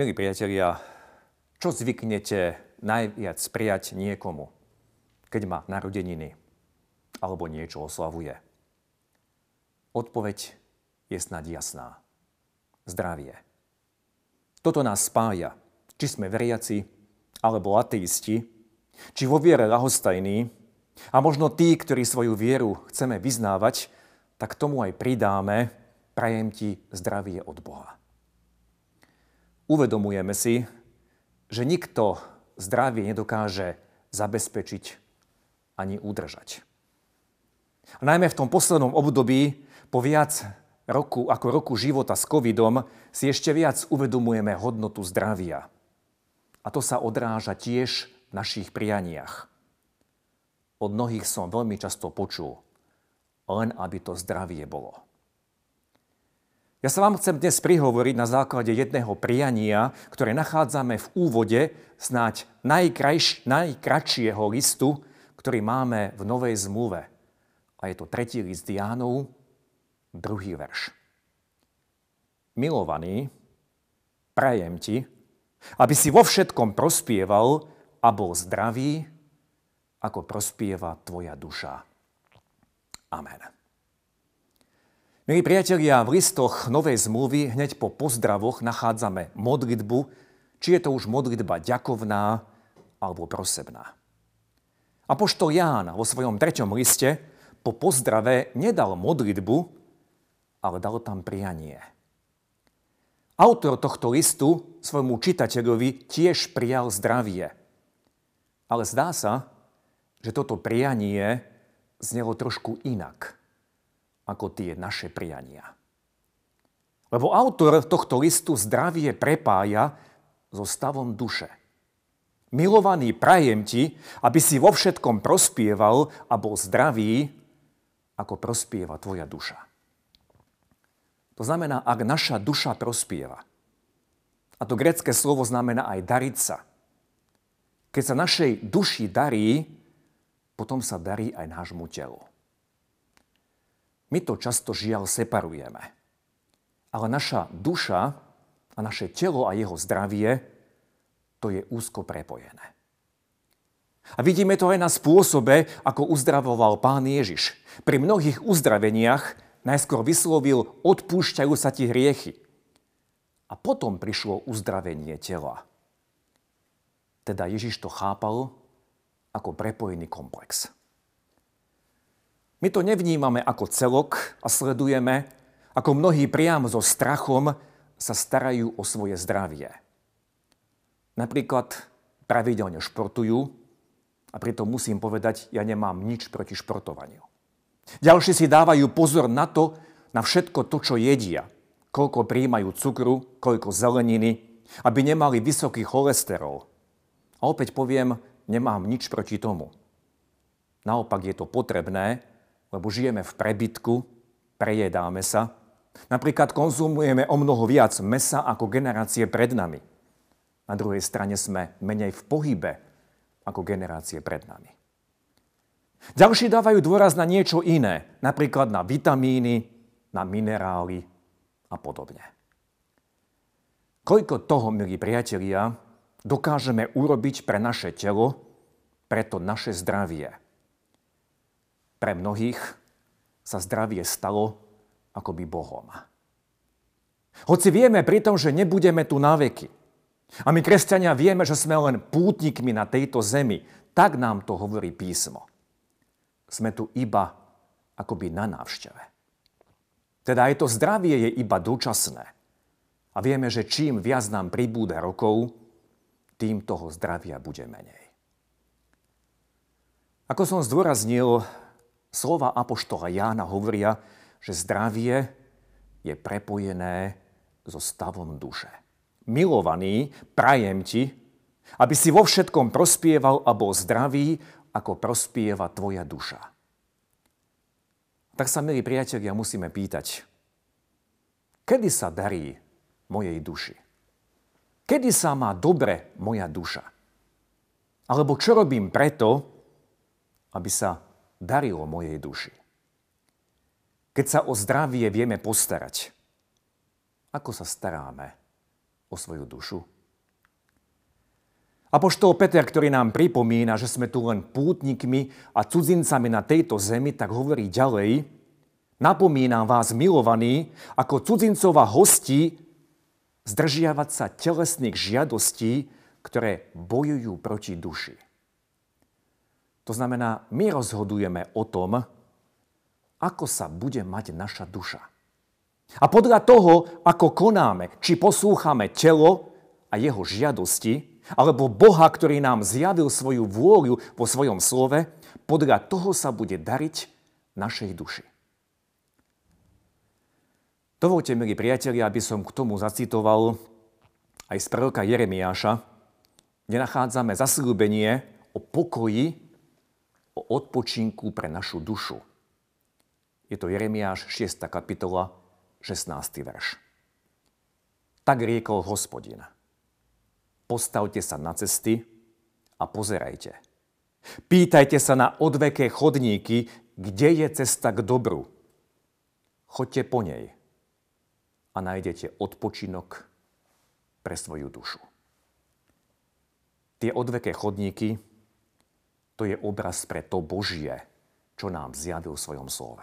Milí priatelia, čo zvyknete najviac prijať niekomu, keď má narodeniny alebo niečo oslavuje? Odpoveď je snad jasná. Zdravie. Toto nás spája, či sme veriaci alebo ateisti, či vo viere lahostajní, a možno tí, ktorí svoju vieru chceme vyznávať, tak tomu aj pridáme, prajem ti zdravie od Boha. Uvedomujeme si, že nikto zdravie nedokáže zabezpečiť ani udržať. A najmä v tom poslednom období, po viac roku ako roku života s covidom, si ešte viac uvedomujeme hodnotu zdravia. A to sa odráža tiež v našich prianiach. Od mnohých som veľmi často počul, len aby to zdravie bolo. Ja sa vám chcem dnes prihovoriť na základe jedného priania, ktoré nachádzame v úvode snáď najkrajš, najkračšieho listu, ktorý máme v Novej zmluve. A je to tretí list Jánov, druhý verš. Milovaný, prajem ti, aby si vo všetkom prospieval a bol zdravý, ako prospieva tvoja duša. Amen. Milí priatelia, v listoch Novej zmluvy hneď po pozdravoch nachádzame modlitbu, či je to už modlitba ďakovná alebo prosebná. Apoštol Ján vo svojom treťom liste po pozdrave nedal modlitbu, ale dal tam prianie. Autor tohto listu svojmu čitateľovi tiež prijal zdravie. Ale zdá sa, že toto prianie znelo trošku inak – ako tie naše priania. Lebo autor tohto listu zdravie prepája so stavom duše. Milovaný, prajem ti, aby si vo všetkom prospieval a bol zdravý, ako prospieva tvoja duša. To znamená, ak naša duša prospieva. A to grecké slovo znamená aj dariť sa. Keď sa našej duši darí, potom sa darí aj nášmu telu. My to často žiaľ separujeme. Ale naša duša a naše telo a jeho zdravie, to je úzko prepojené. A vidíme to aj na spôsobe, ako uzdravoval pán Ježiš. Pri mnohých uzdraveniach najskôr vyslovil odpúšťajú sa ti hriechy. A potom prišlo uzdravenie tela. Teda Ježiš to chápal ako prepojený komplex. My to nevnímame ako celok a sledujeme, ako mnohí priam so strachom sa starajú o svoje zdravie. Napríklad pravidelne športujú a pritom musím povedať, ja nemám nič proti športovaniu. Ďalší si dávajú pozor na to, na všetko to, čo jedia. Koľko príjmajú cukru, koľko zeleniny, aby nemali vysoký cholesterol. A opäť poviem, nemám nič proti tomu. Naopak je to potrebné, lebo žijeme v prebytku, prejedáme sa. Napríklad konzumujeme o mnoho viac mesa ako generácie pred nami. Na druhej strane sme menej v pohybe ako generácie pred nami. Ďalší dávajú dôraz na niečo iné, napríklad na vitamíny, na minerály a podobne. Koľko toho, milí priatelia, dokážeme urobiť pre naše telo, pre to naše zdravie – pre mnohých sa zdravie stalo akoby Bohom. Hoci vieme pritom, že nebudeme tu na veky. A my, kresťania, vieme, že sme len pútnikmi na tejto zemi. Tak nám to hovorí písmo. Sme tu iba akoby na návšteve. Teda aj to zdravie je iba dočasné. A vieme, že čím viac nám pribúda rokov, tým toho zdravia bude menej. Ako som zdôraznil, Slova Apoštola Jána hovoria, že zdravie je prepojené so stavom duše. Milovaný, prajem ti, aby si vo všetkom prospieval a bol zdravý, ako prospieva tvoja duša. Tak sa, milí priatelia, musíme pýtať, kedy sa darí mojej duši? Kedy sa má dobre moja duša? Alebo čo robím preto, aby sa darilo mojej duši. Keď sa o zdravie vieme postarať, ako sa staráme o svoju dušu? Apoštol Peter, ktorý nám pripomína, že sme tu len pútnikmi a cudzincami na tejto zemi, tak hovorí ďalej, napomínam vás, milovaní, ako cudzincova hosti, zdržiavať sa telesných žiadostí, ktoré bojujú proti duši. To znamená, my rozhodujeme o tom, ako sa bude mať naša duša. A podľa toho, ako konáme, či poslúchame telo a jeho žiadosti, alebo Boha, ktorý nám zjavil svoju vôľu vo svojom slove, podľa toho sa bude dariť našej duši. Dovolte, milí priatelia, aby som k tomu zacitoval aj z proroka Jeremiáša, kde nachádzame zasľúbenie o pokoji, o odpočinku pre našu dušu. Je to Jeremiáš 6. kapitola, 16. verš. Tak riekol hospodin. Postavte sa na cesty a pozerajte. Pýtajte sa na odveké chodníky, kde je cesta k dobru. Choďte po nej a nájdete odpočinok pre svoju dušu. Tie odveké chodníky, to je obraz pre to Božie, čo nám zjavil v svojom slove.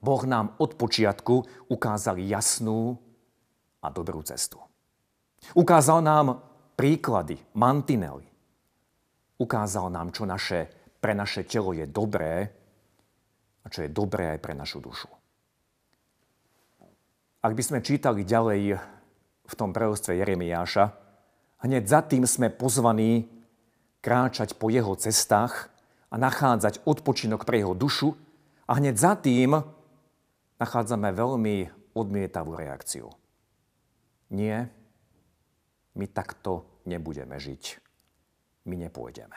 Boh nám od počiatku ukázal jasnú a dobrú cestu. Ukázal nám príklady, mantinely. Ukázal nám, čo naše, pre naše telo je dobré a čo je dobré aj pre našu dušu. Ak by sme čítali ďalej v tom proroctve Jeremiáša, hneď za tým sme pozvaní kráčať po jeho cestách a nachádzať odpočinok pre jeho dušu a hneď za tým nachádzame veľmi odmietavú reakciu. Nie, my takto nebudeme žiť. My nepôjdeme.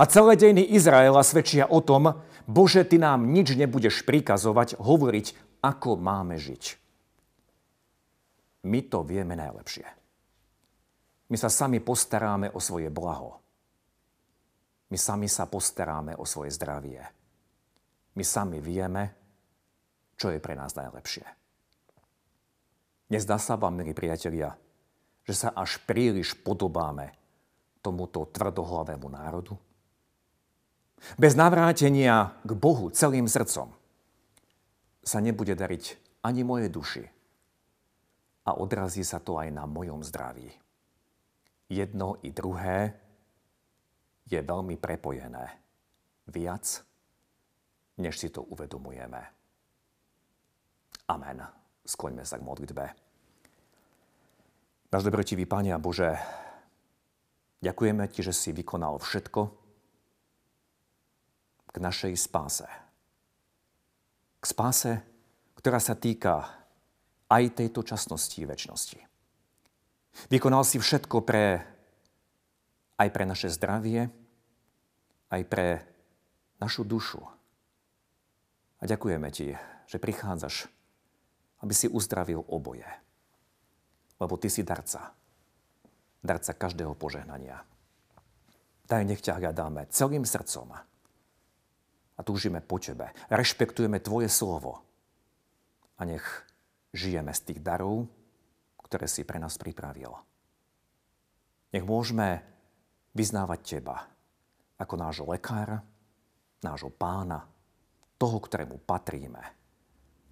A celé dejiny Izraela svedčia o tom, Bože, Ty nám nič nebudeš prikazovať, hovoriť, ako máme žiť. My to vieme najlepšie. My sa sami postaráme o svoje blaho. My sami sa postaráme o svoje zdravie. My sami vieme, čo je pre nás najlepšie. Nezdá sa vám, milí priatelia, že sa až príliš podobáme tomuto tvrdohlavému národu? Bez navrátenia k Bohu celým srdcom sa nebude dariť ani moje duši, a odrazí sa to aj na mojom zdraví. Jedno i druhé je veľmi prepojené. Viac, než si to uvedomujeme. Amen. Skloňme sa k modlitbe. Náš dobrotivý Pane a Bože, ďakujeme Ti, že si vykonal všetko k našej spáse. K spáse, ktorá sa týka aj tejto časnosti väčšnosti. Vykonal si všetko pre, aj pre naše zdravie, aj pre našu dušu. A ďakujeme ti, že prichádzaš, aby si uzdravil oboje. Lebo ty si darca. Darca každého požehnania. Daj nech ťa hľadáme celým srdcom. A túžime po tebe. Rešpektujeme tvoje slovo. A nech žijeme z tých darov, ktoré si pre nás pripravil. Nech môžeme vyznávať Teba ako nášho lekára, nášho pána, toho, ktorému patríme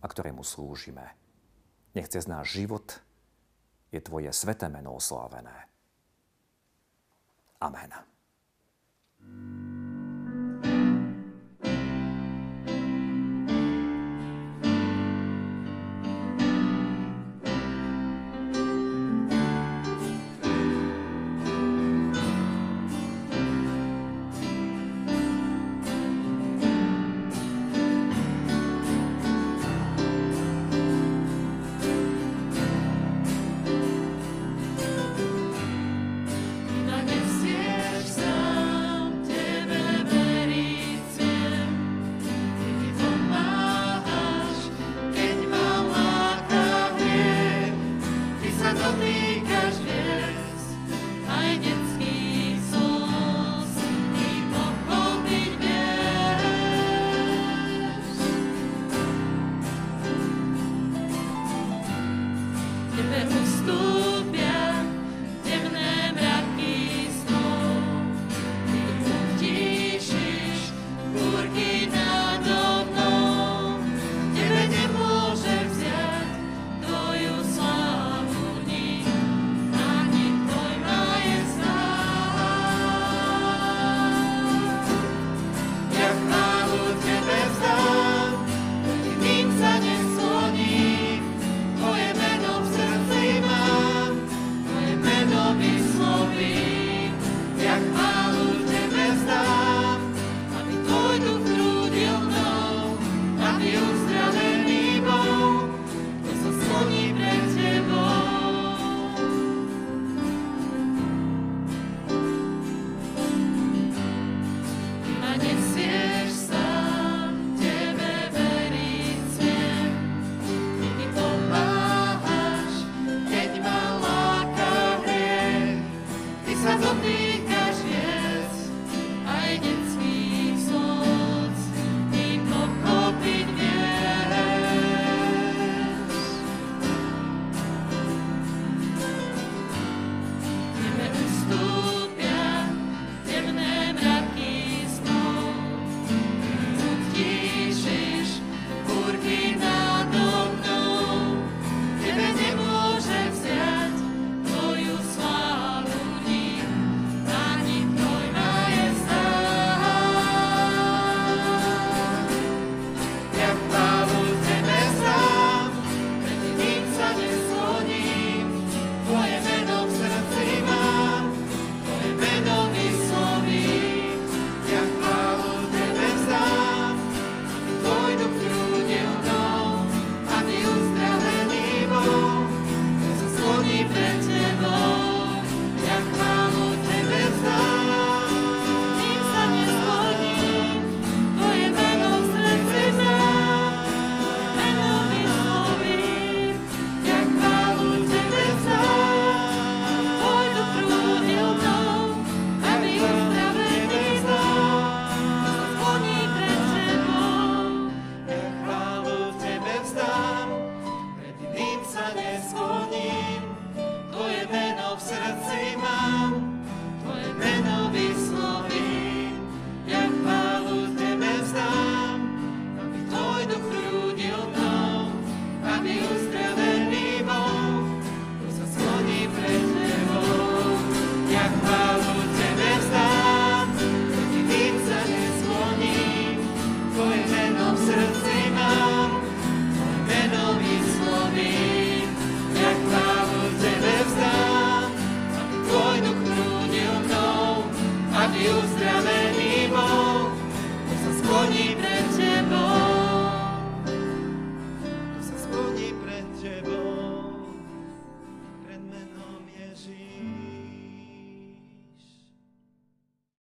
a ktorému slúžime. Nech cez náš život je Tvoje sveté meno oslávené. Amen. Give